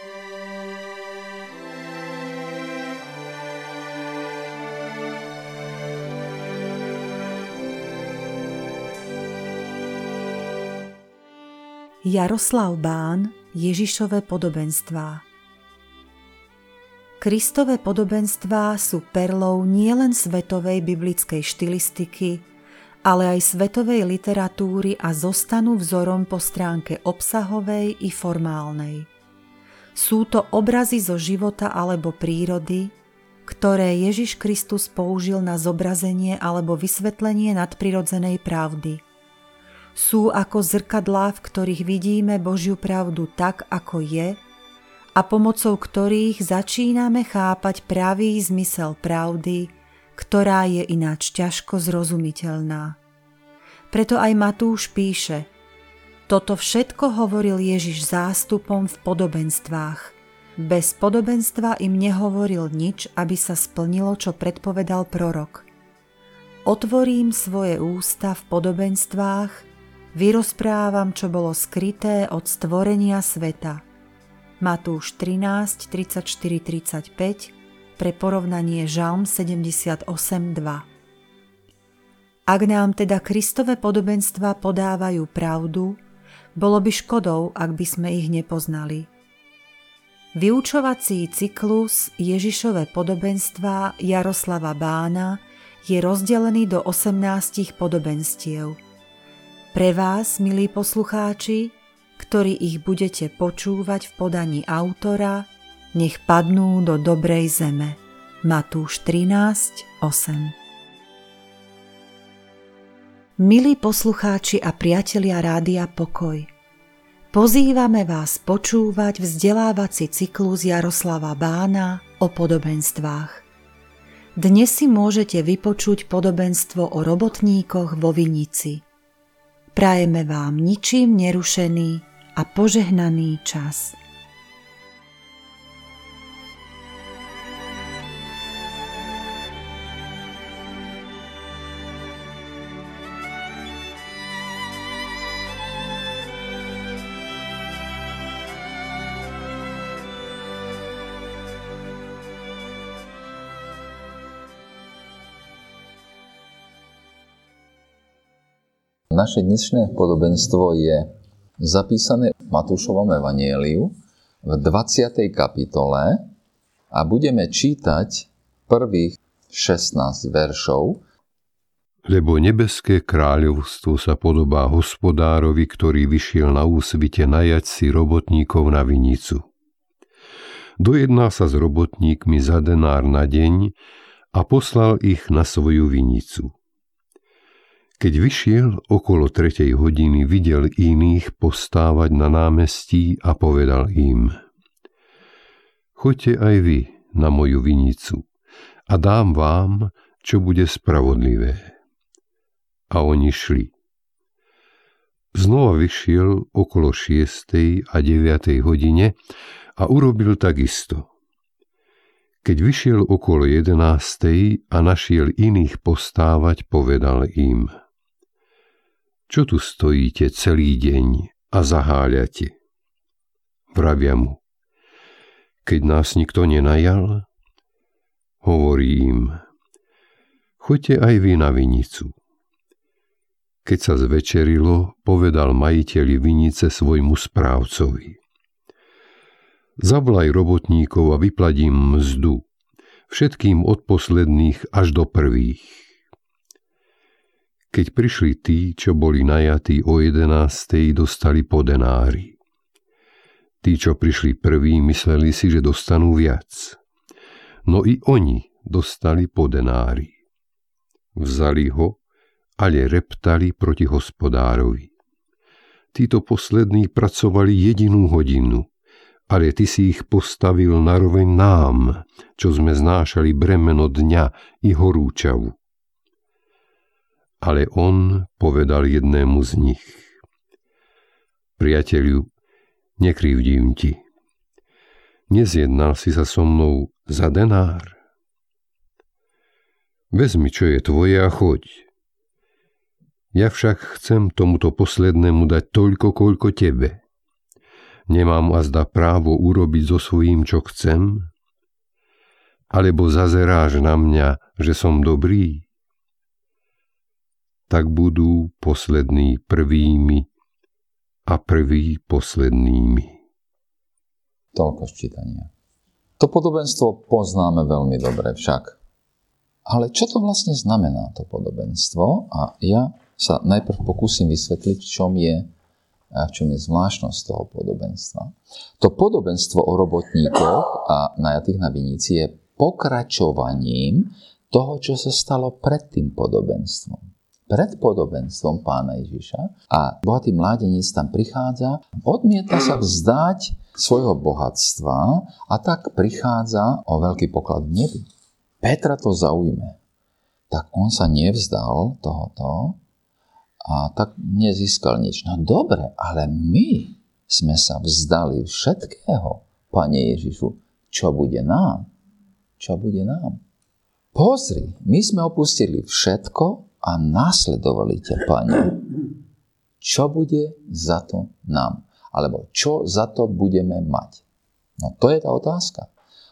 Jaroslav Bán Ježišové podobenstvá Kristové podobenstvá sú perlou nielen svetovej biblickej štilistiky, ale aj svetovej literatúry a zostanú vzorom po stránke obsahovej i formálnej. Sú to obrazy zo života alebo prírody, ktoré Ježiš Kristus použil na zobrazenie alebo vysvetlenie nadprirodzenej pravdy – sú ako zrkadlá, v ktorých vidíme Božiu pravdu tak, ako je a pomocou ktorých začíname chápať pravý zmysel pravdy, ktorá je ináč ťažko zrozumiteľná. Preto aj Matúš píše, toto všetko hovoril Ježiš zástupom v podobenstvách. Bez podobenstva im nehovoril nič, aby sa splnilo, čo predpovedal prorok. Otvorím svoje ústa v podobenstvách Vyrozprávam, čo bolo skryté od stvorenia sveta. Matúš 13, 34, 35 pre porovnanie Žalm 78, 2. Ak nám teda Kristové podobenstva podávajú pravdu, bolo by škodou, ak by sme ich nepoznali. Vyučovací cyklus Ježišové podobenstva Jaroslava Bána je rozdelený do 18 podobenstiev – pre vás, milí poslucháči, ktorí ich budete počúvať v podaní autora, nech padnú do dobrej zeme. Matúš 13, 8 Milí poslucháči a priatelia Rádia Pokoj, pozývame vás počúvať vzdelávací cyklus Jaroslava Bána o podobenstvách. Dnes si môžete vypočuť podobenstvo o robotníkoch vo Vinici – Prajeme vám ničím nerušený a požehnaný čas. Naše dnešné podobenstvo je zapísané v Matúšovom evanieliu v 20. kapitole a budeme čítať prvých 16 veršov. Lebo nebeské kráľovstvo sa podobá hospodárovi, ktorý vyšiel na úsvite najať si robotníkov na vinicu. Dojedná sa s robotníkmi za denár na deň a poslal ich na svoju vinicu. Keď vyšiel okolo tretej hodiny, videl iných postávať na námestí a povedal im Choďte aj vy na moju vinicu a dám vám, čo bude spravodlivé. A oni šli. Znova vyšiel okolo šiestej a deviatej hodine a urobil takisto. Keď vyšiel okolo jedenástej a našiel iných postávať, povedal im – čo tu stojíte celý deň a zaháľate? Vravia mu. Keď nás nikto nenajal, hovorí im, choďte aj vy na vinicu. Keď sa zvečerilo, povedal majiteľi vinice svojmu správcovi. Zavolaj robotníkov a vypladím mzdu, všetkým od posledných až do prvých keď prišli tí, čo boli najatí o jedenástej, dostali po denári. Tí, čo prišli prví, mysleli si, že dostanú viac. No i oni dostali po denári. Vzali ho, ale reptali proti hospodárovi. Títo poslední pracovali jedinú hodinu, ale ty si ich postavil naroveň nám, čo sme znášali bremeno dňa i horúčavu. Ale on povedal jednému z nich. Priateľu, nekrivdím ti. Nezjednal si sa so mnou za denár. Vezmi, čo je tvoje a choď. Ja však chcem tomuto poslednému dať toľko, koľko tebe. Nemám azda právo urobiť so svojím, čo chcem? Alebo zazeráš na mňa, že som dobrý? Tak budú poslední prvými a prví poslednými. Toľko ščítania. To podobenstvo poznáme veľmi dobre však. Ale čo to vlastne znamená, to podobenstvo? A ja sa najprv pokúsim vysvetliť, čom je čom je zvláštnosť toho podobenstva. To podobenstvo o robotníkoch a najatých na vinici je pokračovaním toho, čo sa stalo pred tým podobenstvom. Pred podobenstvom pána Ježiša a bohatý mládenec tam prichádza, odmieta sa vzdať svojho bohatstva a tak prichádza o veľký poklad v nebi. Petra to zaujme. Tak on sa nevzdal tohoto, a tak nezískal nič. No dobre, ale my sme sa vzdali všetkého, Pane Ježišu. Čo bude nám? Čo bude nám? Pozri, my sme opustili všetko a nasledovali ťa, Pane. Čo bude za to nám? Alebo čo za to budeme mať? No to je tá otázka.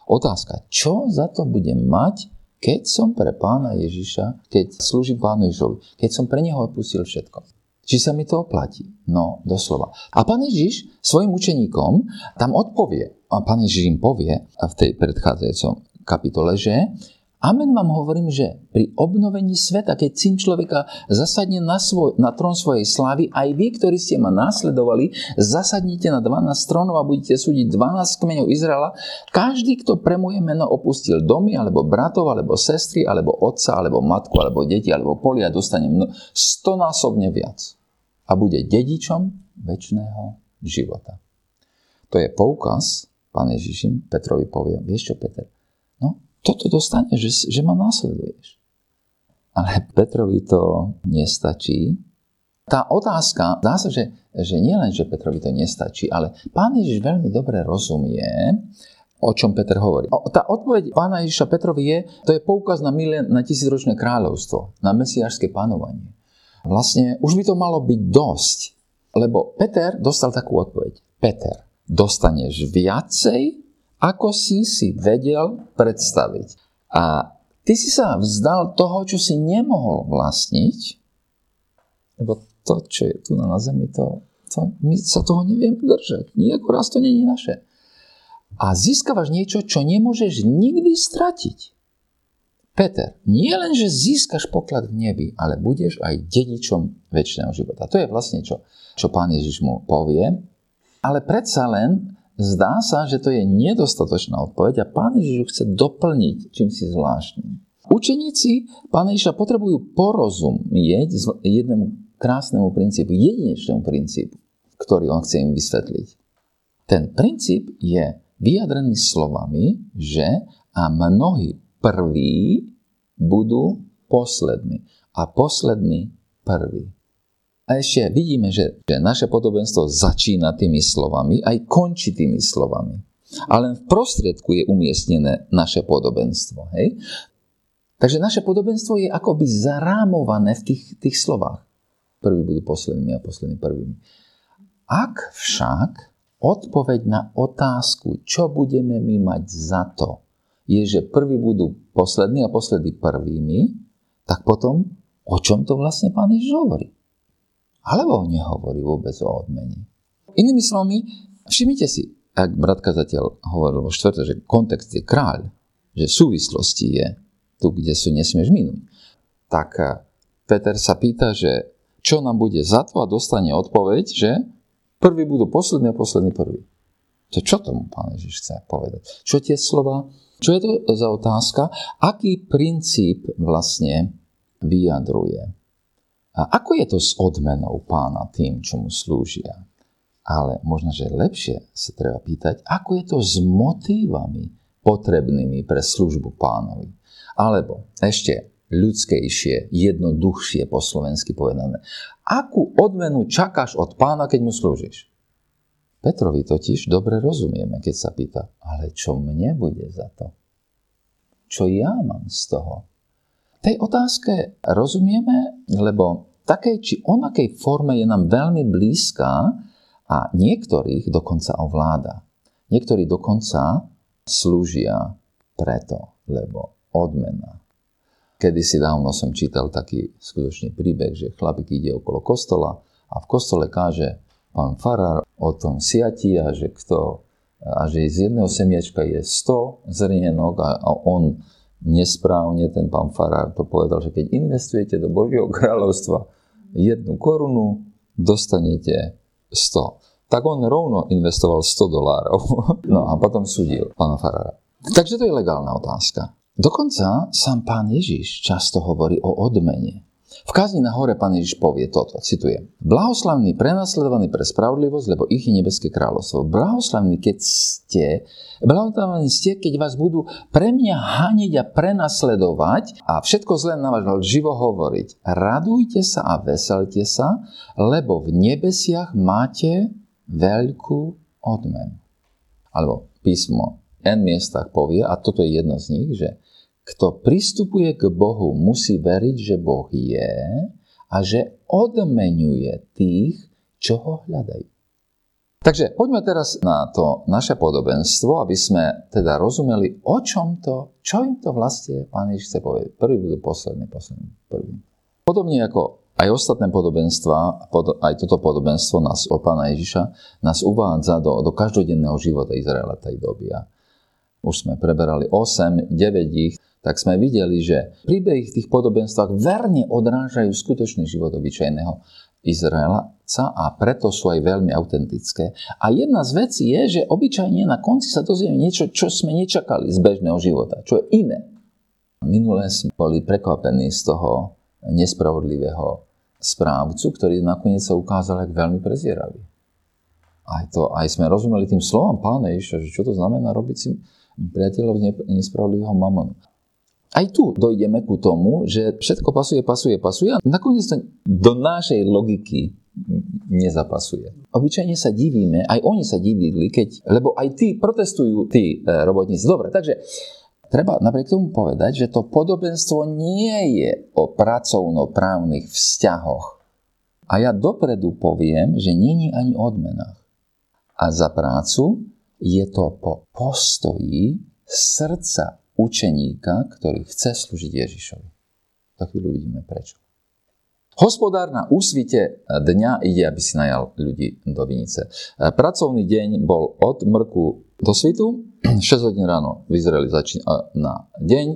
Otázka, čo za to budem mať, keď som pre pána Ježiša, keď slúžim pánu Ježišovi, keď som pre neho opustil všetko. Či sa mi to oplatí? No, doslova. A pán Ježiš svojim učeníkom tam odpovie, a pán Ježiš im povie v tej predchádzajúcom kapitole, že Amen vám hovorím, že pri obnovení sveta, keď syn človeka zasadne na, svoj, na trón svojej slávy, aj vy, ktorí ste ma následovali, zasadnite na 12 trónov a budete súdiť 12 kmeňov Izraela. Každý, kto pre moje meno opustil domy, alebo bratov, alebo sestry, alebo otca, alebo matku, alebo deti, alebo polia, dostane mno, stonásobne viac. A bude dedičom väčšného života. To je poukaz, pán Ježišim Petrovi povie, vieš čo, Peter, toto dostane, že, že ma následuješ. Ale Petrovi to nestačí. Tá otázka, dá sa, že, že nie len, že Petrovi to nestačí, ale pán Ježiš veľmi dobre rozumie, o čom Peter hovorí. O, tá odpoveď pána Ježiša Petrovi je, to je poukaz na, milien, na tisícročné kráľovstvo, na mesiášske panovanie. Vlastne už by to malo byť dosť, lebo Peter dostal takú odpoveď. Peter, dostaneš viacej, ako si si vedel predstaviť. A ty si sa vzdal toho, čo si nemohol vlastniť, lebo to, čo je tu na zemi, to, to, my sa toho neviem držať. Nijako raz to je naše. A získavaš niečo, čo nemôžeš nikdy stratiť. Peter, nie len, že získaš poklad v nebi, ale budeš aj dedičom väčšného života. To je vlastne čo, čo pán Ježiš mu povie. Ale predsa len Zdá sa, že to je nedostatočná odpoveď a pán Ježiš ju chce doplniť čím si zvláštnym. Učeníci pána Ježiša potrebujú porozumieť jednému krásnemu princípu, jedinečnému princípu, ktorý on chce im vysvetliť. Ten princíp je vyjadrený slovami, že a mnohí prví budú poslední a poslední prví. A ešte vidíme, že, že naše podobenstvo začína tými slovami, aj končí tými slovami. A len v prostriedku je umiestnené naše podobenstvo. Hej? Takže naše podobenstvo je akoby zarámované v tých, tých slovách. Prví budú poslednými a poslední prvými. Ak však odpoveď na otázku, čo budeme my mať za to, je, že prví budú poslední a poslední prvými, tak potom o čom to vlastne pán Ježiš hovorí? Alebo nehovorí vôbec o odmene. Inými slovami, všimnite si, ak brat kazateľ hovoril vo štvrte, že kontext je kráľ, že súvislosti je tu, kde sú nesmieš minúť, tak eh, Peter sa pýta, že čo nám bude za to a dostane odpoveď, že prvý budú poslední a poslední prvý. To čo tomu pán Ježiš chce povedať? Čo tie slova? Čo je to za otázka? Aký princíp vlastne vyjadruje? A ako je to s odmenou pána tým, čo mu slúžia? Ale možno, že lepšie sa treba pýtať, ako je to s motívami potrebnými pre službu pánovi. Alebo ešte ľudskejšie, jednoduchšie po slovensky povedané. Akú odmenu čakáš od pána, keď mu slúžiš? Petrovi totiž dobre rozumieme, keď sa pýta, ale čo mne bude za to? Čo ja mám z toho? Tej otázke rozumieme, lebo takej či onakej forme je nám veľmi blízka A niektorých dokonca ovláda. Niektorí dokonca slúžia preto, lebo odmena. Kedy si dávno som čítal taký skutočný príbeh, že chlapík ide okolo kostola a v kostole káže pán farár o tom siati a že kto a že z jedného semiečka je 100 zrnienok a, on nesprávne, ten pán farár to povedal, že keď investujete do Božieho kráľovstva jednu korunu, dostanete 100. Tak on rovno investoval 100 dolárov. No a potom súdil pána farára. Takže to je legálna otázka. Dokonca sám pán Ježiš často hovorí o odmene. V kázni na hore pán Ježiš povie toto, citujem. Blahoslavní prenasledovaní pre spravodlivosť, lebo ich je nebeské kráľovstvo. Blahoslavní, keď ste, blahoslavní ste, keď vás budú pre mňa haniť a prenasledovať a všetko zlé na vás živo hovoriť. Radujte sa a veselte sa, lebo v nebesiach máte veľkú odmenu. Alebo písmo N miestach povie, a toto je jedno z nich, že kto pristupuje k Bohu, musí veriť, že Boh je a že odmenuje tých, čo ho hľadajú. Takže poďme teraz na to naše podobenstvo, aby sme teda rozumeli, o čom to, čo im to vlastne Pán Ježiš chce povedať. Prvý budú posledný, posledný, prvý. Podobne ako aj ostatné podobenstva, aj toto podobenstvo nás o Pána Ježiša, nás uvádza do, do každodenného života Izraela tej doby. A už sme preberali 8, 9 ich, tak sme videli, že príbehy v tých podobenstvách verne odrážajú skutočný život obyčajného Izraelca a preto sú aj veľmi autentické. A jedna z vecí je, že obyčajne na konci sa dozvieme niečo, čo sme nečakali z bežného života, čo je iné. Minulé sme boli prekvapení z toho nespravodlivého správcu, ktorý nakoniec sa ukázal ako veľmi prezieravý. Aj, to, aj sme rozumeli tým slovom pána Ježiša, že čo to znamená robiť si priateľov nespravodlivého mamonu. Aj tu dojdeme ku tomu, že všetko pasuje, pasuje, pasuje a nakoniec to do našej logiky nezapasuje. Obyčajne sa divíme, aj oni sa divili, keď, lebo aj tí protestujú, tí e, robotníci. Dobre, takže treba napriek tomu povedať, že to podobenstvo nie je o pracovnoprávnych vzťahoch. A ja dopredu poviem, že je ani o odmenách. A za prácu je to po postoji srdca učeníka, ktorý chce slúžiť Ježišovi. Tak chvíľu vidíme prečo. Hospodár na úsvite dňa ide, aby si najal ľudí do vinice. Pracovný deň bol od mrku do svitu, 6 hodín ráno v na deň,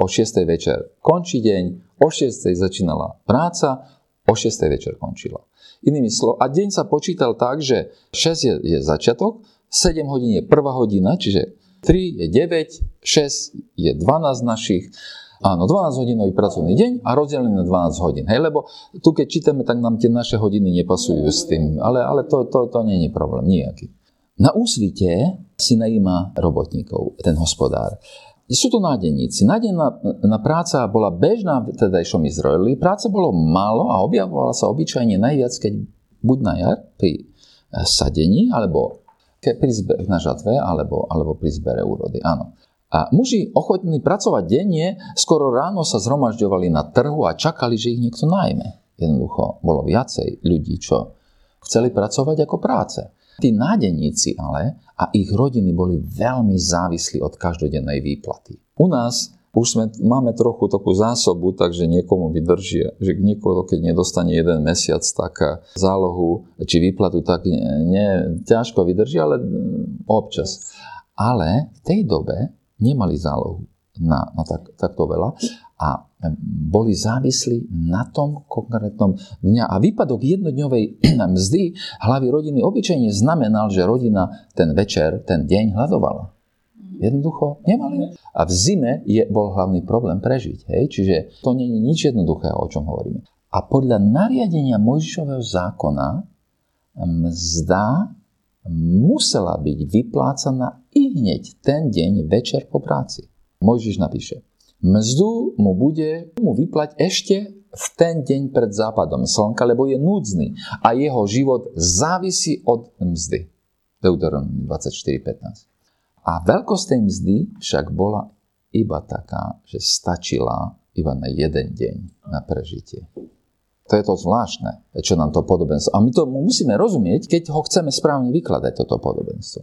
o 6. večer končí deň, o 6. začínala práca, o 6. večer končila. Inými slovami, a deň sa počítal tak, že 6 je, je začiatok, 7 hodín je prvá hodina, čiže 3 je 9, 6 je 12 našich, Áno, 12 hodinový pracovný deň a rozdelený na 12 hodín. Hej, lebo tu keď čítame, tak nám tie naše hodiny nepasujú s tým. Ale, ale to, to, to nie je problém, nejaký. Na úsvite si najíma robotníkov, ten hospodár. Sú to nádenníci. Nádenná na práca bola bežná v tedajšom Izraeli. Práce bolo málo a objavovala sa obyčajne najviac, keď buď na jar pri sadení, alebo pri zbe- na žatve alebo, alebo pri zbere úrody. Áno. A muži ochotní pracovať denne, skoro ráno sa zhromažďovali na trhu a čakali, že ich niekto najme. Jednoducho bolo viacej ľudí, čo chceli pracovať ako práce. Tí nádeníci ale a ich rodiny boli veľmi závislí od každodennej výplaty. U nás už sme, máme trochu takú zásobu, takže niekomu vydrží, že niekoho, keď nedostane jeden mesiac, tak zálohu či výplatu, tak nie, ťažko vydrží, ale mm, občas. Ale v tej dobe nemali zálohu na, na tak, takto veľa a boli závislí na tom konkrétnom dňa. A výpadok jednodňovej mzdy hlavy rodiny obyčajne znamenal, že rodina ten večer, ten deň hľadovala. Jednoducho nemali. A v zime je, bol hlavný problém prežiť. Hej? Čiže to nie je nič jednoduchého, o čom hovoríme. A podľa nariadenia Mojžišového zákona mzda musela byť vyplácaná i hneď ten deň večer po práci. Mojžiš napíše, mzdu mu bude mu vyplať ešte v ten deň pred západom slnka, lebo je núdzny a jeho život závisí od mzdy. Deuteronom 24.15. A veľkosť tej mzdy však bola iba taká, že stačila iba na jeden deň na prežitie. To je to zvláštne, čo nám to podobenstvo. A my to musíme rozumieť, keď ho chceme správne vykladať, toto podobenstvo.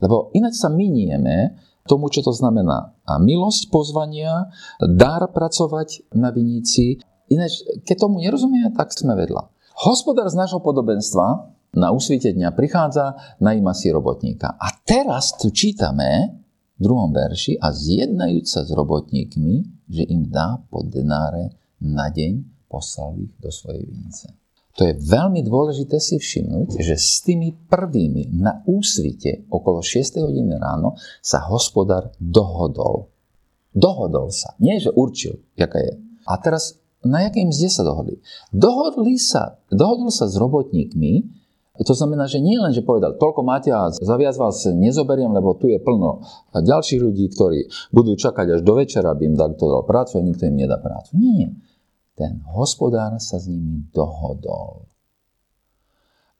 Lebo ináč sa minieme tomu, čo to znamená. A milosť pozvania, dar pracovať na viníci. Ináč, keď tomu nerozumieme, tak sme vedľa. Hospodár z nášho podobenstva na úsvite dňa prichádza, najíma si robotníka. A teraz tu čítame v druhom verši a zjednajúc sa s robotníkmi, že im dá po denáre na deň poslal ich do svojej vinice. To je veľmi dôležité si všimnúť, že s tými prvými na úsvite okolo 6 hodiny ráno sa hospodár dohodol. Dohodol sa. Nie, že určil, jaká je. A teraz na jakej mzde sa dohodli? Dohodli sa, dohodol sa s robotníkmi, to znamená, že nie len, že povedal, toľko máte a za vás nezoberiem, lebo tu je plno ďalších ľudí, ktorí budú čakať až do večera, aby im dal, kto dal prácu a nikto im nedá prácu. Nie ten hospodár sa s nimi dohodol.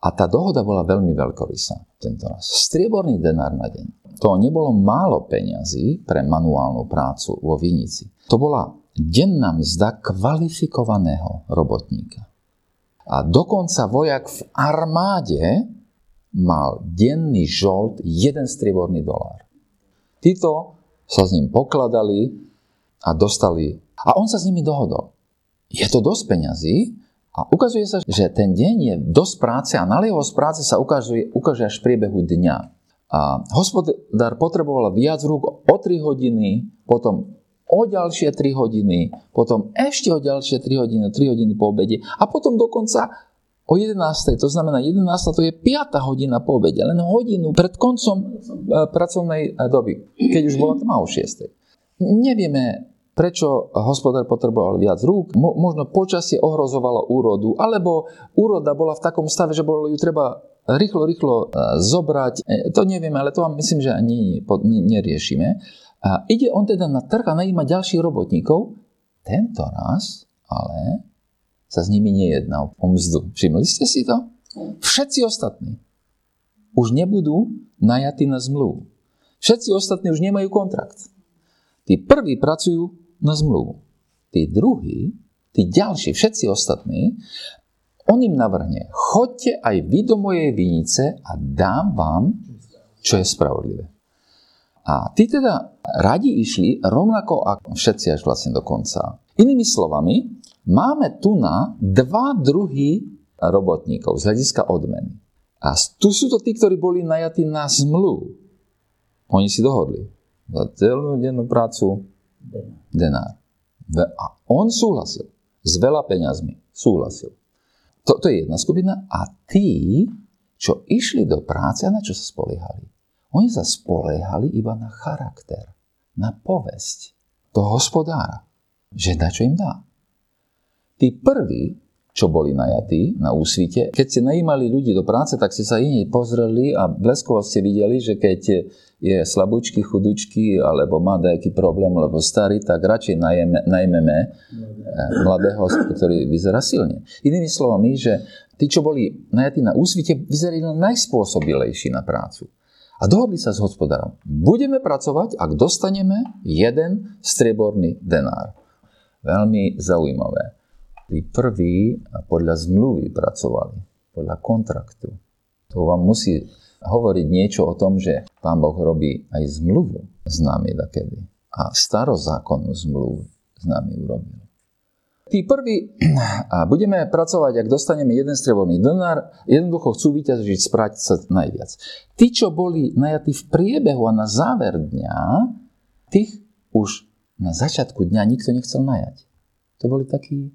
A tá dohoda bola veľmi veľkorysá tento raz. Strieborný denár na deň. To nebolo málo peňazí pre manuálnu prácu vo vinici. To bola denná mzda kvalifikovaného robotníka. A dokonca vojak v armáde mal denný žolt jeden strieborný dolár. Títo sa s ním pokladali a dostali... A on sa s nimi dohodol je to dosť peňazí a ukazuje sa, že ten deň je dosť práce a naliehosť práce sa ukazuje, ukáže až v priebehu dňa. A hospodár potreboval viac rúk o 3 hodiny, potom o ďalšie 3 hodiny, potom ešte o ďalšie 3 hodiny, 3 hodiny po obede a potom dokonca o 11. To znamená, 11. to je 5. hodina po obede, len hodinu pred koncom e, pracovnej e, doby, keď už bola tma o 6. Nevieme prečo hospodár potreboval viac rúk. Mo, možno počasie ohrozovalo úrodu, alebo úroda bola v takom stave, že bolo ju treba rýchlo, rýchlo e, zobrať. To nevieme, ale to vám myslím, že ani neriešime. A ide on teda na trh a najíma ďalších robotníkov. Tento raz ale sa s nimi nejedná o mzdu. Všimli ste si to? Všetci ostatní už nebudú najatí na zmluvu. Všetci ostatní už nemajú kontrakt. Tí prví pracujú na zmluvu. Tí druhí, tí ďalší, všetci ostatní, on im navrhne, chodte aj vy do mojej vinice a dám vám, čo je spravodlivé. A tí teda radi išli rovnako ako všetci až vlastne do. Inými slovami, máme tu na dva druhy robotníkov z hľadiska odmeny. A tu sú to tí, ktorí boli najatí na zmluvu. Oni si dohodli. Za celú dennú prácu denár. A on súhlasil. S veľa peňazmi. Súhlasil. To, to je jedna skupina. A tí, čo išli do práce, a na čo sa spoliehali? Oni sa spoliehali iba na charakter, na povesť toho hospodára, že na čo im dá. Tí prví, čo boli najatí na úsvite, keď ste najímali ľudí do práce, tak ste sa iní pozreli a bleskovo ste videli, že keď je slabúčky, chudučky alebo má nejaký problém, alebo starý, tak radšej najeme, najmeme eh, mladého, ktorý vyzerá silne. Inými slovami, že tí, čo boli najatí na úsvite, vyzerali najspôsobilejší na prácu. A dohodli sa s hospodárom. Budeme pracovať, ak dostaneme jeden strieborný denár. Veľmi zaujímavé. Tí prví podľa zmluvy pracovali, podľa kontraktu. To vám musí hovoriť niečo o tom, že Pán Boh robí aj zmluvu s nami takedy. A starozákonnú zmluvu s nami urobil. Tí prví, a budeme pracovať, ak dostaneme jeden strieborný denár, jednoducho chcú vyťažiť, sprátiť sa najviac. Tí, čo boli najatí v priebehu a na záver dňa, tých už na začiatku dňa nikto nechcel najať. To boli takí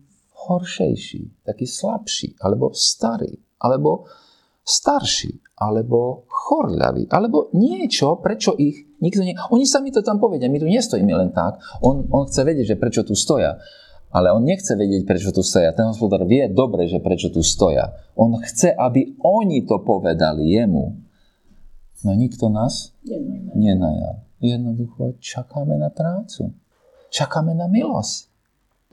horšejší, takí slabší, alebo starí, alebo starší, alebo chorľaví, alebo niečo, prečo ich nikto nie... Oni sami to tam povedia, my tu nestojíme len tak. On, on chce vedieť, že prečo tu stoja. Ale on nechce vedieť, prečo tu stoja. Ten hospodár vie dobre, že prečo tu stoja. On chce, aby oni to povedali jemu. No nikto nás nenajal. Jednoducho čakáme na prácu. Čakáme na milosť.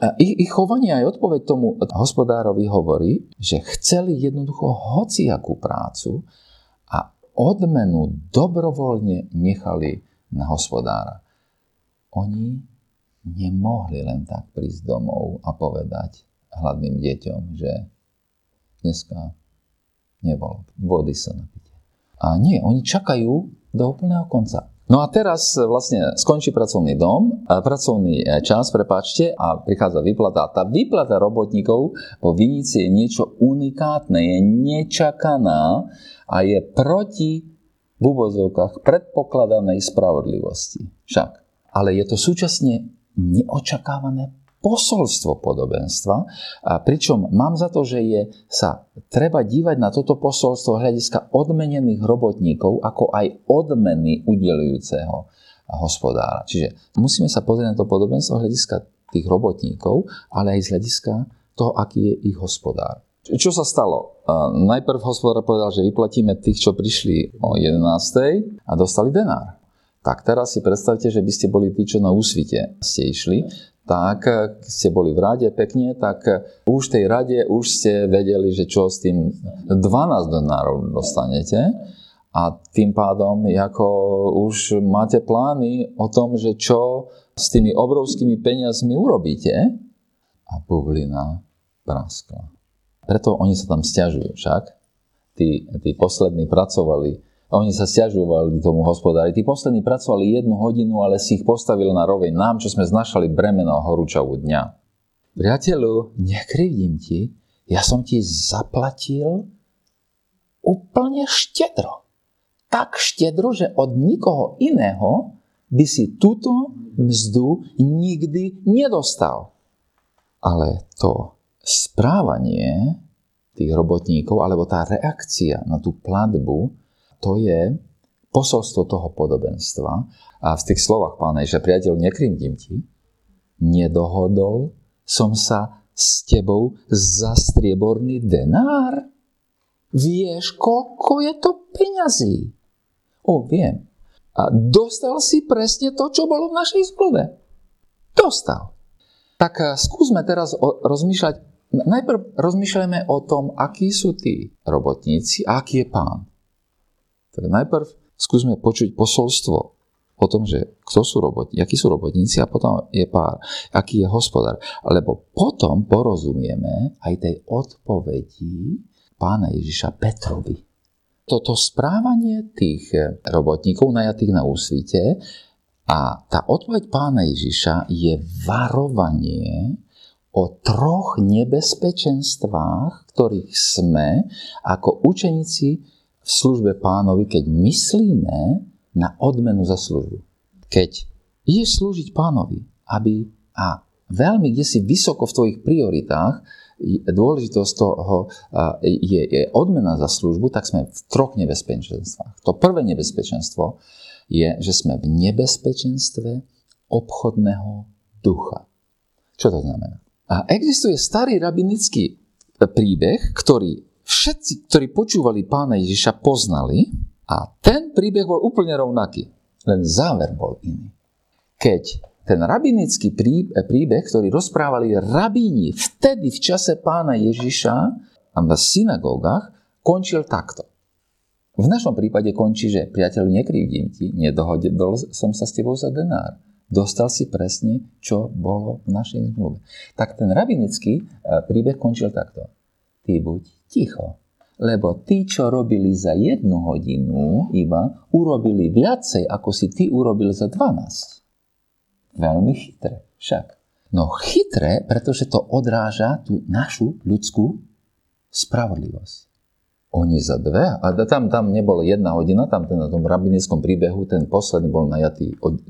A ich, ich chovanie aj odpoveď tomu hospodárovi hovorí, že chceli jednoducho hociakú prácu a odmenu dobrovoľne nechali na hospodára. Oni nemohli len tak prísť domov a povedať, hladným deťom, že dneska nebolo vody sa napiť. A nie, oni čakajú do úplného konca. No a teraz vlastne skončí pracovný dom, pracovný e, čas, prepáčte, a prichádza výplata. Tá výplata robotníkov po Vinici je niečo unikátne, je nečakaná a je proti v úvozovkách predpokladanej spravodlivosti. Však. Ale je to súčasne neočakávané posolstvo podobenstva, a pričom mám za to, že je sa treba dívať na toto posolstvo hľadiska odmenených robotníkov, ako aj odmeny udelujúceho hospodára. Čiže musíme sa pozrieť na to podobenstvo hľadiska tých robotníkov, ale aj z hľadiska toho, aký je ich hospodár. Čo sa stalo? Najprv hospodár povedal, že vyplatíme tých, čo prišli o 11. a dostali denár. Tak teraz si predstavte, že by ste boli tí, čo na úsvite ste išli tak ste boli v rade pekne, tak už v tej rade už ste vedeli, že čo s tým 12 donárov dostanete a tým pádom ako už máte plány o tom, že čo s tými obrovskými peniazmi urobíte a bublina praskla. Preto oni sa tam stiažujú však. Tí, tí poslední pracovali oni sa stiažovali tomu hospodári. Tí poslední pracovali jednu hodinu, ale si ich postavil na rovej nám, čo sme znašali bremeno a dňa. Priateľu, nekrivdím ti, ja som ti zaplatil úplne štedro. Tak štedro, že od nikoho iného by si túto mzdu nikdy nedostal. Ale to správanie tých robotníkov, alebo tá reakcia na tú platbu to je posolstvo toho podobenstva. A v tých slovách pána že priateľ, nekrimdím ti, nedohodol som sa s tebou za strieborný denár? Vieš, koľko je to peňazí? O, viem. A dostal si presne to, čo bolo v našej zmluve. Dostal. Tak eh, skúsme teraz rozmýšľať, najprv rozmýšľajme o tom, akí sú tí robotníci a aký je pán. Tak najprv skúsme počuť posolstvo o tom, že kto sú robotníci, akí sú robotníci a potom je pár, aký je hospodár. Lebo potom porozumieme aj tej odpovedi pána Ježiša Petrovi. Toto správanie tých robotníkov najatých na úsvite a tá odpoveď pána Ježiša je varovanie o troch nebezpečenstvách, ktorých sme ako učeníci službe pánovi, keď myslíme na odmenu za službu. Keď ideš slúžiť pánovi, aby a veľmi kde si vysoko v tvojich prioritách, dôležitosť toho je, je odmena za službu, tak sme v troch nebezpečenstvách. To prvé nebezpečenstvo je, že sme v nebezpečenstve obchodného ducha. Čo to znamená? A existuje starý rabinický príbeh, ktorý všetci, ktorí počúvali pána Ježiša, poznali a ten príbeh bol úplne rovnaký. Len záver bol iný. Keď ten rabinický príbeh, ktorý rozprávali rabíni vtedy v čase pána Ježiša a v synagógach, končil takto. V našom prípade končí, že priateľ, nekrivdím ti, nedohodol som sa s tebou za denár. Dostal si presne, čo bolo v našej zmluve. Tak ten rabinický eh, príbeh končil takto. Ty buď ticho. Lebo tí, čo robili za jednu hodinu iba, urobili viacej, ako si ty urobil za 12. Veľmi chytré však. No chytré, pretože to odráža tú našu ľudskú spravodlivosť. Oni za dve, a tam, tam nebolo jedna hodina, tam ten, na tom rabinickom príbehu ten posledný bol najatý o 10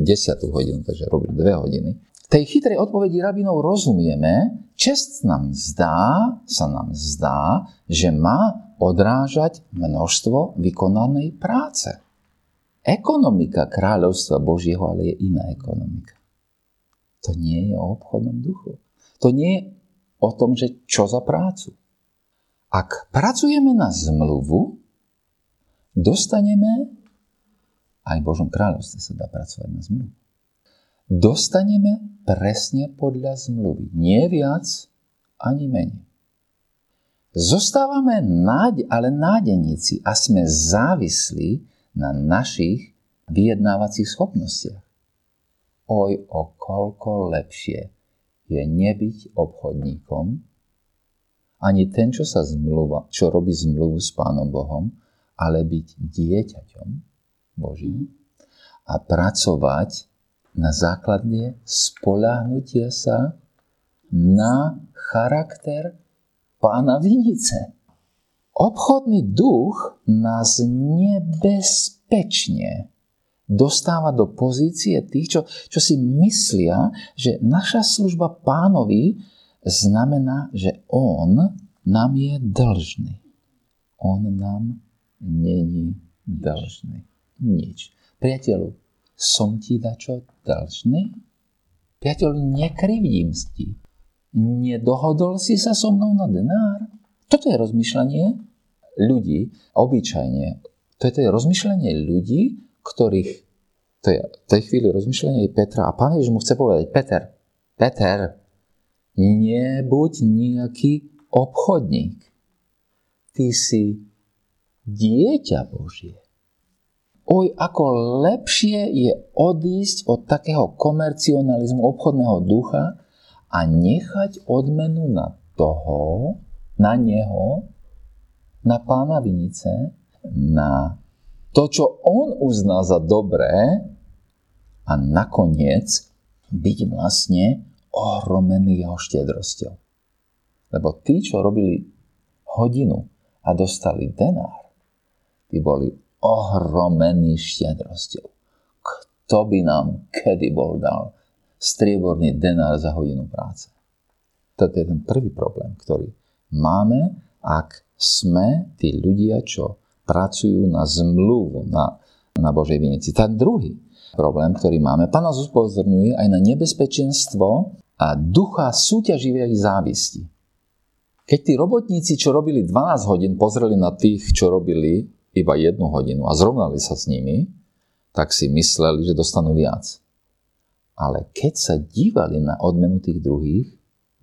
hodinu, takže robil dve hodiny tej chytrej odpovedi rabinov rozumieme, čest nám zdá, sa nám zdá, že má odrážať množstvo vykonanej práce. Ekonomika kráľovstva Božieho ale je iná ekonomika. To nie je o obchodnom duchu. To nie je o tom, že čo za prácu. Ak pracujeme na zmluvu, dostaneme aj v Božom kráľovstve sa dá pracovať na zmluvu dostaneme presne podľa zmluvy. Nie viac, ani menej. Zostávame náď, ale nádeníci a sme závislí na našich vyjednávacích schopnostiach. Oj, o koľko lepšie je nebyť obchodníkom, ani ten, čo sa zmluva, čo robí zmluvu s Pánom Bohom, ale byť dieťaťom Božím a pracovať na základe spolahnutia sa na charakter pána Vinice. Obchodný duch nás nebezpečne dostáva do pozície tých, čo, čo si myslia, že naša služba pánovi znamená, že on nám je dlžný. On nám není dlžný. Nič. Priateľu, som ti dačo dlžný? Priateľ, nekrivdím ti. Nedohodol si sa so mnou na denár? Toto je rozmýšľanie ľudí, obyčajne. To je rozmýšľanie ľudí, ktorých, to je v tej chvíli rozmýšľanie Petra a pán Ježiš mu chce povedať, Peter, Peter, nebuď nejaký obchodník. Ty si dieťa Božie oj, ako lepšie je odísť od takého komercionalizmu obchodného ducha a nechať odmenu na toho, na neho, na pána Vinice, na to, čo on uzná za dobré a nakoniec byť vlastne ohromený jeho štedrosťou. Lebo tí, čo robili hodinu a dostali denár, tí boli ohromený štedrosťou. Kto by nám kedy bol dal strieborný denár za hodinu práce? Toto je ten prvý problém, ktorý máme, ak sme tí ľudia, čo pracujú na zmluvu na, na Božej vinici. Ten druhý problém, ktorý máme, Pán nás upozorňuje aj na nebezpečenstvo a ducha súťaživej závisti. Keď tí robotníci, čo robili 12 hodín, pozreli na tých, čo robili iba jednu hodinu a zrovnali sa s nimi, tak si mysleli, že dostanú viac. Ale keď sa dívali na odmenu tých druhých,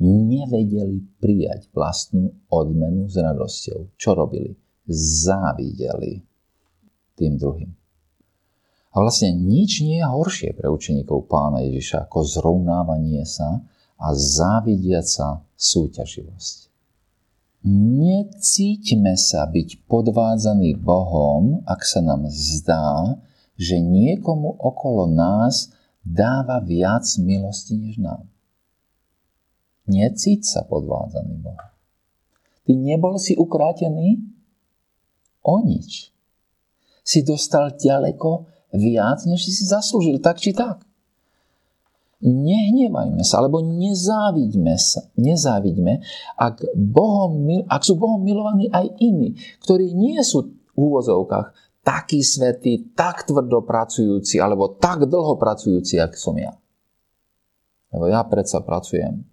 nevedeli prijať vlastnú odmenu s radosťou. Čo robili? Závideli tým druhým. A vlastne nič nie je horšie pre učeníkov pána Ježiša ako zrovnávanie sa a závidiaca súťaživosť. Necíťme sa byť podvádzaní Bohom, ak sa nám zdá, že niekomu okolo nás dáva viac milosti než nám. Necíť sa podvádzaný Bohom. Ty nebol si ukrátený o nič. Si dostal ďaleko viac, než si si zaslúžil, tak či tak nehnevajme sa, alebo nezávidme sa, nezávidme, ak, Bohom, ak sú Bohom milovaní aj iní, ktorí nie sú v úvozovkách takí svetí, tak tvrdo pracujúci, alebo tak dlho pracujúci, ako som ja. Lebo ja predsa pracujem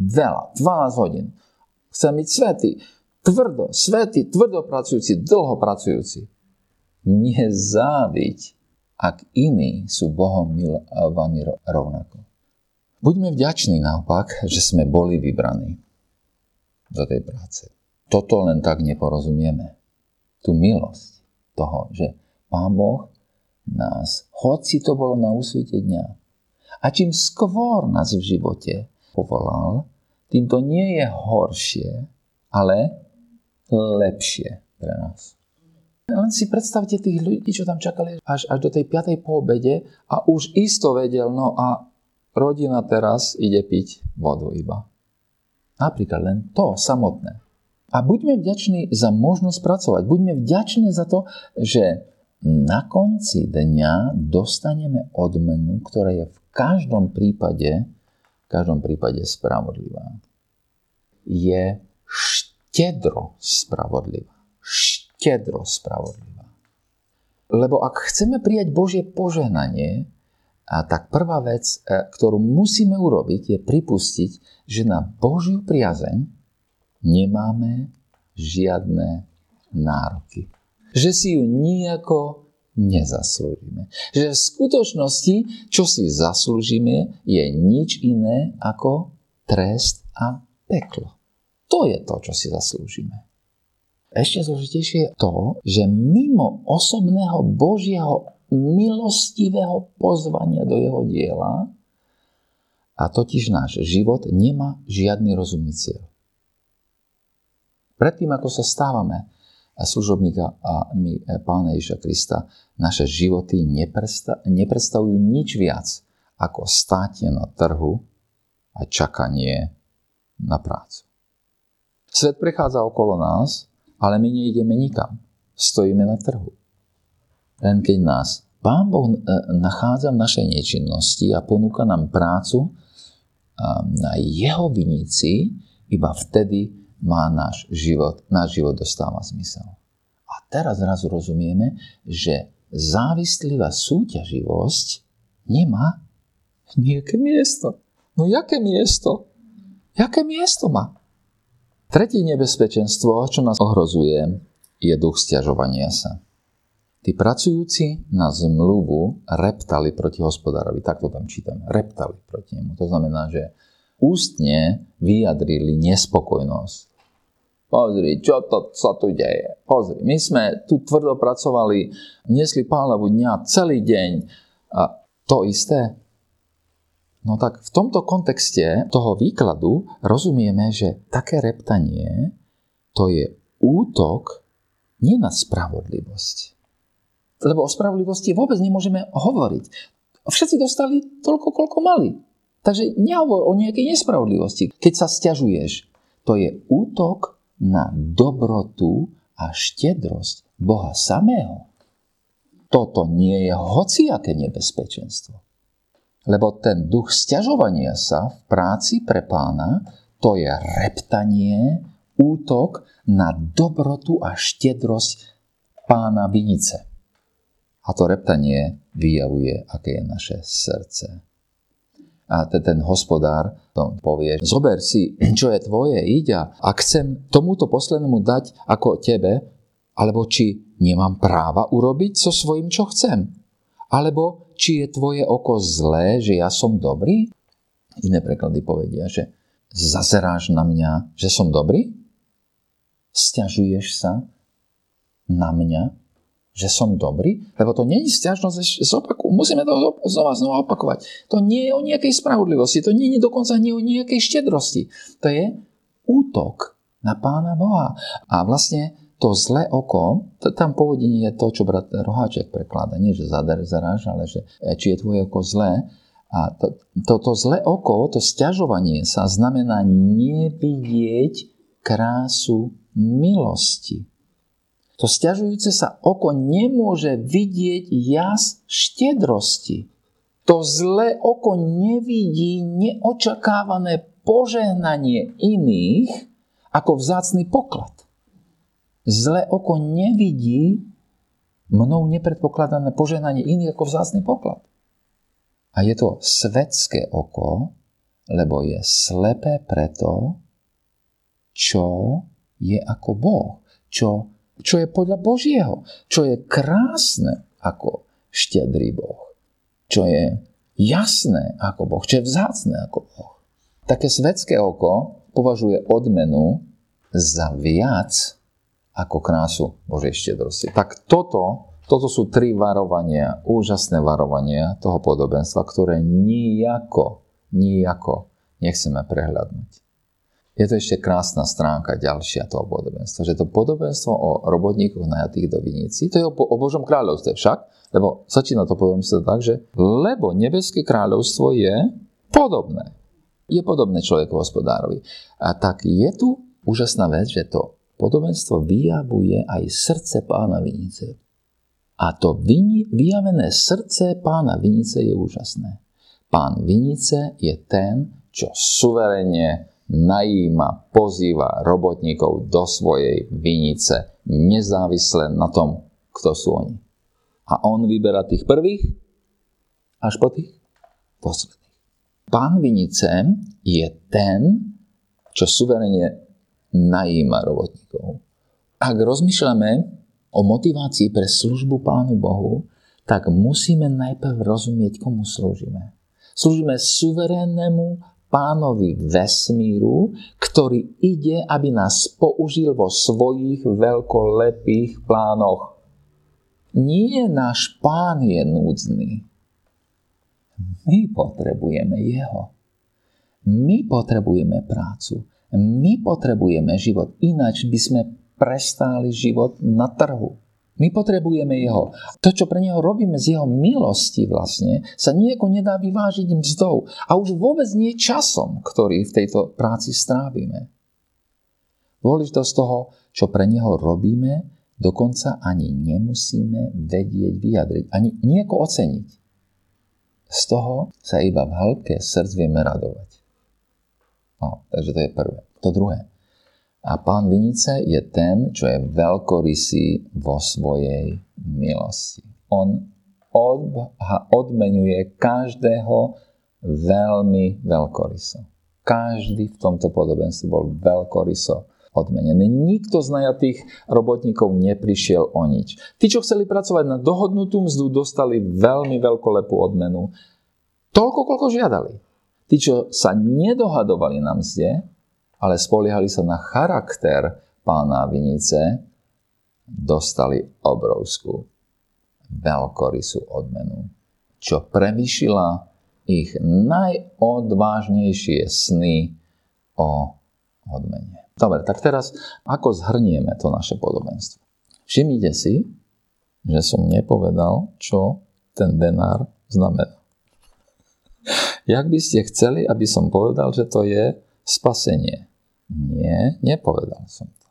veľa, 12 hodín. Chcem byť svetý, tvrdo, svetý, tvrdo pracujúci, dlho pracujúci. Nezáviť ak iní sú Bohom milovaní rovnako. Buďme vďační naopak, že sme boli vybraní do tej práce. Toto len tak neporozumieme. Tu milosť toho, že Pán Boh nás, hoci to bolo na úsvite dňa, a čím skôr nás v živote povolal, tým to nie je horšie, ale lepšie pre nás. Len si predstavte tých ľudí, čo tam čakali až, až do tej 5. po obede a už isto vedel, no a rodina teraz ide piť vodu iba. Napríklad len to samotné. A buďme vďační za možnosť pracovať. Buďme vďační za to, že na konci dňa dostaneme odmenu, ktorá je v každom prípade, v každom prípade spravodlivá. Je štedro spravodlivá. Štedro spravodlivá. Lebo ak chceme prijať Božie požehnanie, tak prvá vec, e, ktorú musíme urobiť, je pripustiť, že na Božiu priazeň nemáme žiadne nároky. Že si ju nejako nezaslúžime. Že v skutočnosti, čo si zaslúžime, je nič iné ako trest a peklo. To je to, čo si zaslúžime. Ešte zložitejšie je to, že mimo osobného Božieho milostivého pozvania do jeho diela, a totiž náš život nemá žiadny rozumný cieľ. Predtým, ako sa stávame služobníka a my e, Pána Ježa Krista, naše životy neprestavujú nič viac ako státie na trhu a čakanie na prácu. Svet prechádza okolo nás, ale my nejdeme nikam. Stojíme na trhu. Len keď nás Pán Boh e, nachádza v našej nečinnosti a ponúka nám prácu na jeho vinici, iba vtedy má náš život, náš život dostáva zmysel. A teraz zrazu rozumieme, že závislivá súťaživosť nemá nejaké miesto. No jaké miesto? Jaké miesto má? Tretie nebezpečenstvo, čo nás ohrozuje, je duch stiažovania sa. Tí pracujúci na zmluvu reptali proti hospodárovi. Tak to tam čítam. Reptali proti nemu. To znamená, že ústne vyjadrili nespokojnosť. Pozri, čo to sa tu deje? Pozri, my sme tu tvrdo pracovali, nesli pálevu dňa celý deň. A to isté? No tak v tomto kontexte toho výkladu rozumieme, že také reptanie to je útok nie na spravodlivosť, lebo o spravodlivosti vôbec nemôžeme hovoriť. Všetci dostali toľko, koľko mali. Takže nehovor o nejakej nespravodlivosti. Keď sa stiažuješ, to je útok na dobrotu a štedrosť Boha samého. Toto nie je hociaké nebezpečenstvo. Lebo ten duch stiažovania sa v práci pre pána, to je reptanie, útok na dobrotu a štedrosť pána vinice. A to reptanie vyjavuje, aké je naše srdce. A ten hospodár to povie, zober si, čo je tvoje, ide a ak chcem tomuto poslednému dať ako tebe, alebo či nemám práva urobiť so svojím, čo chcem. Alebo či je tvoje oko zlé, že ja som dobrý? Iné preklady povedia, že zazeráš na mňa, že som dobrý? Sťažuješ sa na mňa, že som dobrý, lebo to nie je stiažnosť, zopaku, musíme to znova, znova opakovať. To nie je o nejakej spravodlivosti, to nie je dokonca nie o nejakej štedrosti. To je útok na Pána Boha. A vlastne to zlé oko, to, tam povodenie je to, čo brat Roháček prekladá. Nie, že zaráž, ale že e, či je tvoje oko zlé. A to, to, to zlé oko, to stiažovanie sa znamená nevidieť krásu milosti. To stiažujúce sa oko nemôže vidieť jas štedrosti. To zlé oko nevidí neočakávané požehnanie iných ako vzácný poklad. Zlé oko nevidí mnou nepredpokladané požehnanie iných ako vzácný poklad. A je to svetské oko, lebo je slepé preto, čo je ako Boh, čo čo je podľa Božieho, čo je krásne ako štedrý Boh, čo je jasné ako Boh, čo je vzácne ako Boh. Také svetské oko považuje odmenu za viac ako krásu Božej štedrosti. Tak toto, toto sú tri varovania, úžasné varovania toho podobenstva, ktoré nijako, nijako nechceme prehľadnúť je to ešte krásna stránka ďalšia toho podobenstva, že to podobenstvo o robotníkoch najatých do vinici, to je o, o Božom kráľovstve však, lebo začína to podobenstvo tak, že lebo nebeské kráľovstvo je podobné. Je podobné človeku hospodárovi. A tak je tu úžasná vec, že to podobenstvo vyjavuje aj srdce pána vinice. A to vyjavené srdce pána vinice je úžasné. Pán vinice je ten, čo suverene najíma, pozýva robotníkov do svojej vinice, nezávisle na tom, kto sú oni. A on vyberá tých prvých až po tých posledných. Pán vinice je ten, čo suverene najíma robotníkov. Ak rozmýšľame o motivácii pre službu Pánu Bohu, tak musíme najprv rozumieť, komu slúžime. Slúžime suverénnemu pánovi vesmíru, ktorý ide, aby nás použil vo svojich veľkolepých plánoch. Nie náš pán je núdzny. My potrebujeme jeho. My potrebujeme prácu. My potrebujeme život, ináč by sme prestáli život na trhu. My potrebujeme jeho. To, čo pre neho robíme z jeho milosti vlastne, sa nieko nedá vyvážiť mzdou. A už vôbec nie časom, ktorý v tejto práci strávime. Dôležitosť toho, čo pre neho robíme, dokonca ani nemusíme vedieť vyjadriť, ani nieko oceniť. Z toho sa iba v hĺbke srdc vieme radovať. No, takže to je prvé. To druhé. A pán Vinice je ten, čo je veľkorysý vo svojej milosti. On od, odmenuje každého veľmi veľkoryso. Každý v tomto podobenstve bol veľkoryso odmenený. Nikto z najatých robotníkov neprišiel o nič. Tí, čo chceli pracovať na dohodnutú mzdu, dostali veľmi veľkolepú odmenu. Toľko, koľko žiadali. Tí, čo sa nedohadovali na mzde, ale spoliehali sa na charakter pána Vinice, dostali obrovskú veľkorysú odmenu, čo prevyšila ich najodvážnejšie sny o odmene. Dobre, tak teraz ako zhrnieme to naše podobenstvo? Všimnite si, že som nepovedal, čo ten denár znamená. Jak by ste chceli, aby som povedal, že to je spasenie? Nie, nepovedal som to.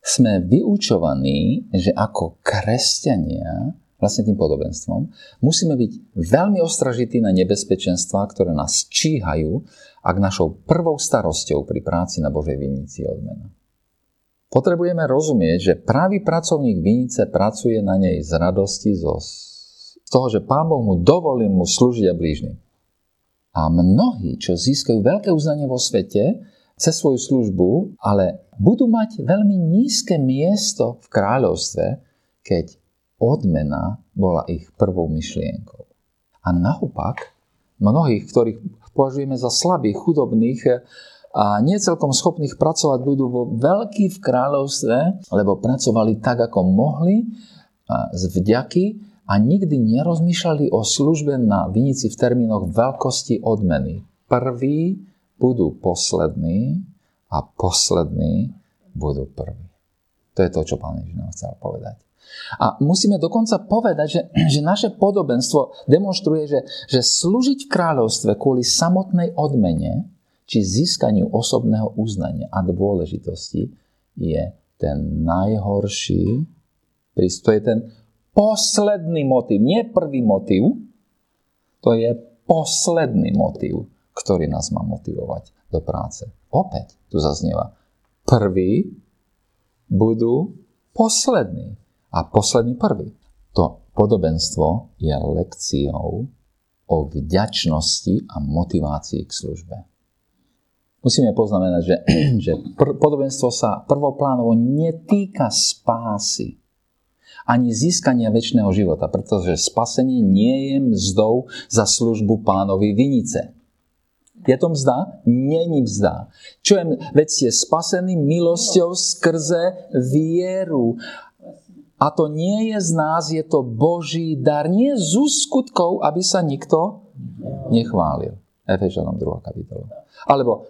Sme vyučovaní, že ako kresťania, vlastne tým podobenstvom, musíme byť veľmi ostražití na nebezpečenstvá, ktoré nás číhajú, ak našou prvou starosťou pri práci na Božej vinici je odmena. Potrebujeme rozumieť, že pravý pracovník vinice pracuje na nej z radosti, z toho, že Pán Boh mu dovolí mu slúžiť a blížnym. A mnohí, čo získajú veľké uznanie vo svete, cez svoju službu, ale budú mať veľmi nízke miesto v kráľovstve, keď odmena bola ich prvou myšlienkou. A naopak, mnohých, ktorých považujeme za slabých, chudobných a necelkom schopných pracovať, budú vo veľký v kráľovstve, lebo pracovali tak, ako mohli, z vďaky a nikdy nerozmýšľali o službe na vinici v termínoch veľkosti odmeny. Prvý budú poslední a poslední budú prví. To je to, čo pán Ježiš nám chcel povedať. A musíme dokonca povedať, že, že naše podobenstvo demonstruje, že, že slúžiť v kráľovstve kvôli samotnej odmene či získaniu osobného uznania a dôležitosti je ten najhorší prístup. To je ten posledný motiv, nie prvý motiv, to je posledný motiv ktorý nás má motivovať do práce. Opäť tu zaznieva. Prvý budú poslední a posledný prvý. To podobenstvo je lekciou o vďačnosti a motivácii k službe. Musíme poznamenať, že, že pr- podobenstvo sa prvoplánovo netýka spásy ani získania väčšného života, pretože spasenie nie je mzdou za službu pánovi Vinice. Je to mzda? Není mzda. Čo je, veď ste spasení milosťou skrze vieru. A to nie je z nás, je to Boží dar. Nie z skutkov, aby sa nikto nechválil. Efežanom 2. kapitola. Alebo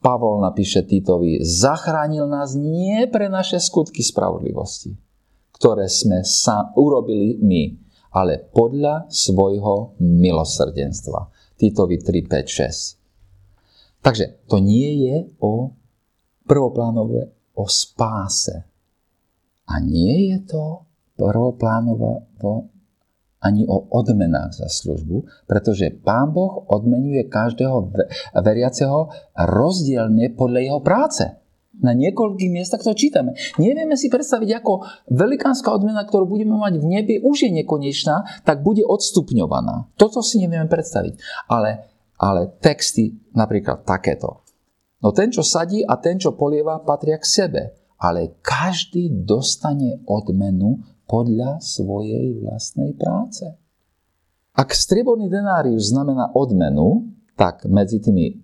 Pavol napíše Titovi, zachránil nás nie pre naše skutky spravodlivosti, ktoré sme sa urobili my, ale podľa svojho milosrdenstva. Titovi 3, 5, 6. Takže to nie je o prvoplánové o spáse. A nie je to prvoplánové ani o odmenách za službu, pretože Pán Boh odmenuje každého veriaceho rozdielne podľa jeho práce. Na niekoľkých miestach to čítame. Nevieme si predstaviť, ako velikánska odmena, ktorú budeme mať v nebi, už je nekonečná, tak bude odstupňovaná. Toto si nevieme predstaviť. Ale ale texty napríklad takéto. No ten, čo sadí a ten, čo polieva, patria k sebe. Ale každý dostane odmenu podľa svojej vlastnej práce. Ak strieborný denárius znamená odmenu, tak medzi tými e,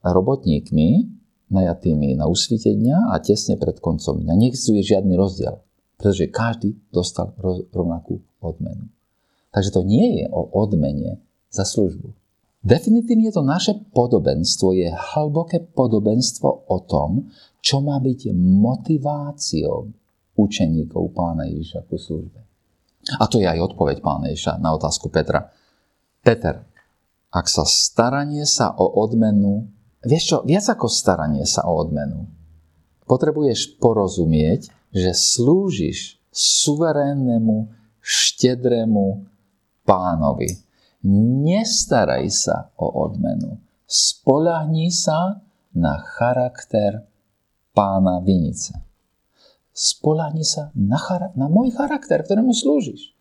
robotníkmi, najatými na úsvite dňa a tesne pred koncom dňa, neexistuje žiadny rozdiel, pretože každý dostal rovnakú odmenu. Takže to nie je o odmene za službu. Definitívne to naše podobenstvo je hlboké podobenstvo o tom, čo má byť motiváciou učeníkov pána Ježiša ku službe. A to je aj odpoveď pána Ježiša na otázku Petra. Peter, ak sa staranie sa o odmenu, vieš čo, viac ako staranie sa o odmenu, potrebuješ porozumieť, že slúžiš suverénnemu, štedrému pánovi Nestaraj sa o odmenu. Spolahni sa na charakter pána Vinice. Spolahni sa na, chara- na môj charakter, ktorému slúžiš.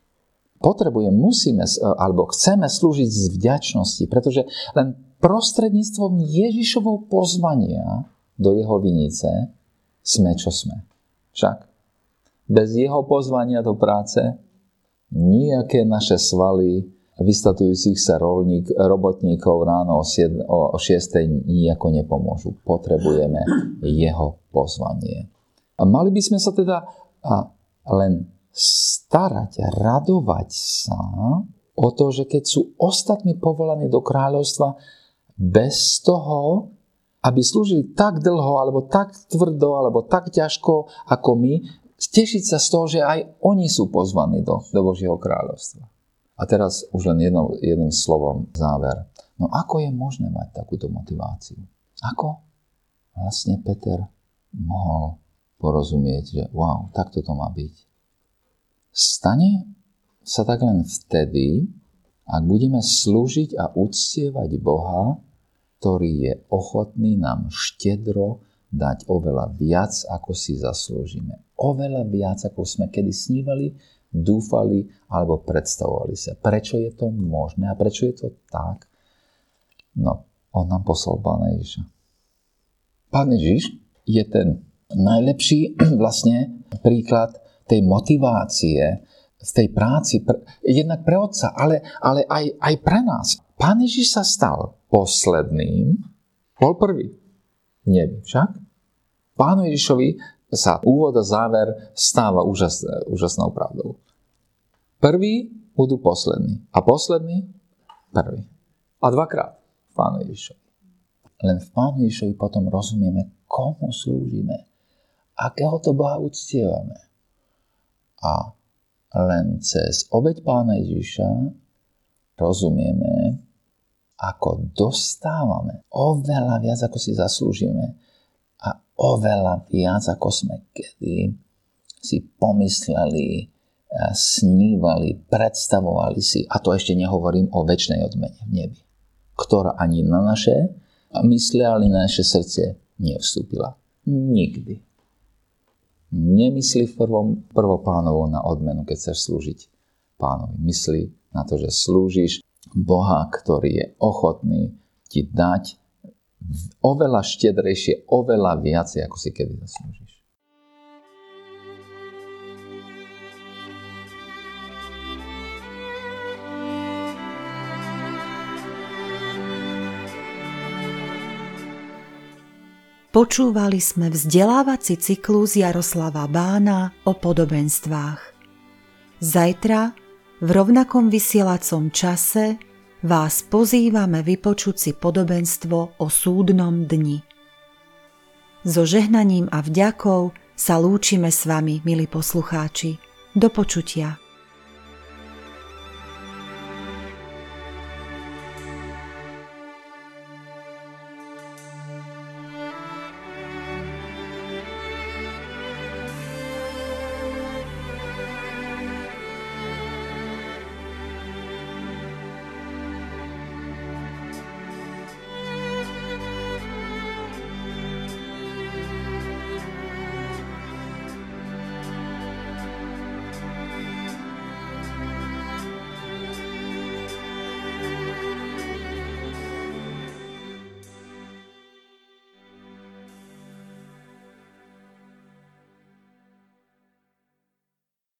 Potrebujem, musíme, alebo chceme slúžiť z vďačnosti, pretože len prostredníctvom Ježišovou pozvania do jeho vinice sme, čo sme. Však bez jeho pozvania do práce nejaké naše svaly vystatujúcich sa rolník, robotníkov ráno o, 7, o 6. nijako nepomôžu. Potrebujeme jeho pozvanie. A mali by sme sa teda len starať, radovať sa o to, že keď sú ostatní povolaní do kráľovstva bez toho, aby slúžili tak dlho, alebo tak tvrdo, alebo tak ťažko ako my, tešiť sa z toho, že aj oni sú pozvaní do, do Božieho kráľovstva. A teraz už len jedno, jedným slovom záver. No ako je možné mať takúto motiváciu? Ako vlastne Peter mohol porozumieť, že wow, takto to má byť. Stane sa tak len vtedy, ak budeme slúžiť a uctievať Boha, ktorý je ochotný nám štedro dať oveľa viac, ako si zaslúžime. Oveľa viac, ako sme kedy snívali, dúfali alebo predstavovali sa. Prečo je to možné a prečo je to tak? No, on nám poslal Pána Ježiša. Pán Ježiš je ten najlepší vlastne príklad tej motivácie v tej práci, jednak pre otca, ale, ale aj, aj pre nás. Pán Ježiš sa stal posledným, bol prvý. Nie však. Pánu Ježišovi sa úvod a záver stáva úžas, úžasnou pravdou. Prvý budú poslední. A poslední prvý. A dvakrát v Pánu Ježišovi. Len v Pánu Ježišovi potom rozumieme, komu slúžime, akého to Boha uctievame. A len cez obeď Pána Ježiša rozumieme, ako dostávame oveľa viac, ako si zaslúžime a oveľa viac, ako sme kedy si pomysleli, snívali, predstavovali si, a to ešte nehovorím o väčšnej odmene v nebi, ktorá ani na naše mysle, ale na naše srdce nevstúpila. Nikdy. Nemyslí v prvom, prvopánovo na odmenu, keď chceš slúžiť pánovi. Myslí na to, že slúžiš Boha, ktorý je ochotný ti dať oveľa štedrejšie, oveľa viacej, ako si kedy zaslúžiš. Počúvali sme vzdelávací cyklus Jaroslava Bána o podobenstvách. Zajtra v rovnakom vysielacom čase vás pozývame vypočuť si podobenstvo o súdnom dni. So žehnaním a vďakou sa lúčime s vami, milí poslucháči. Do počutia.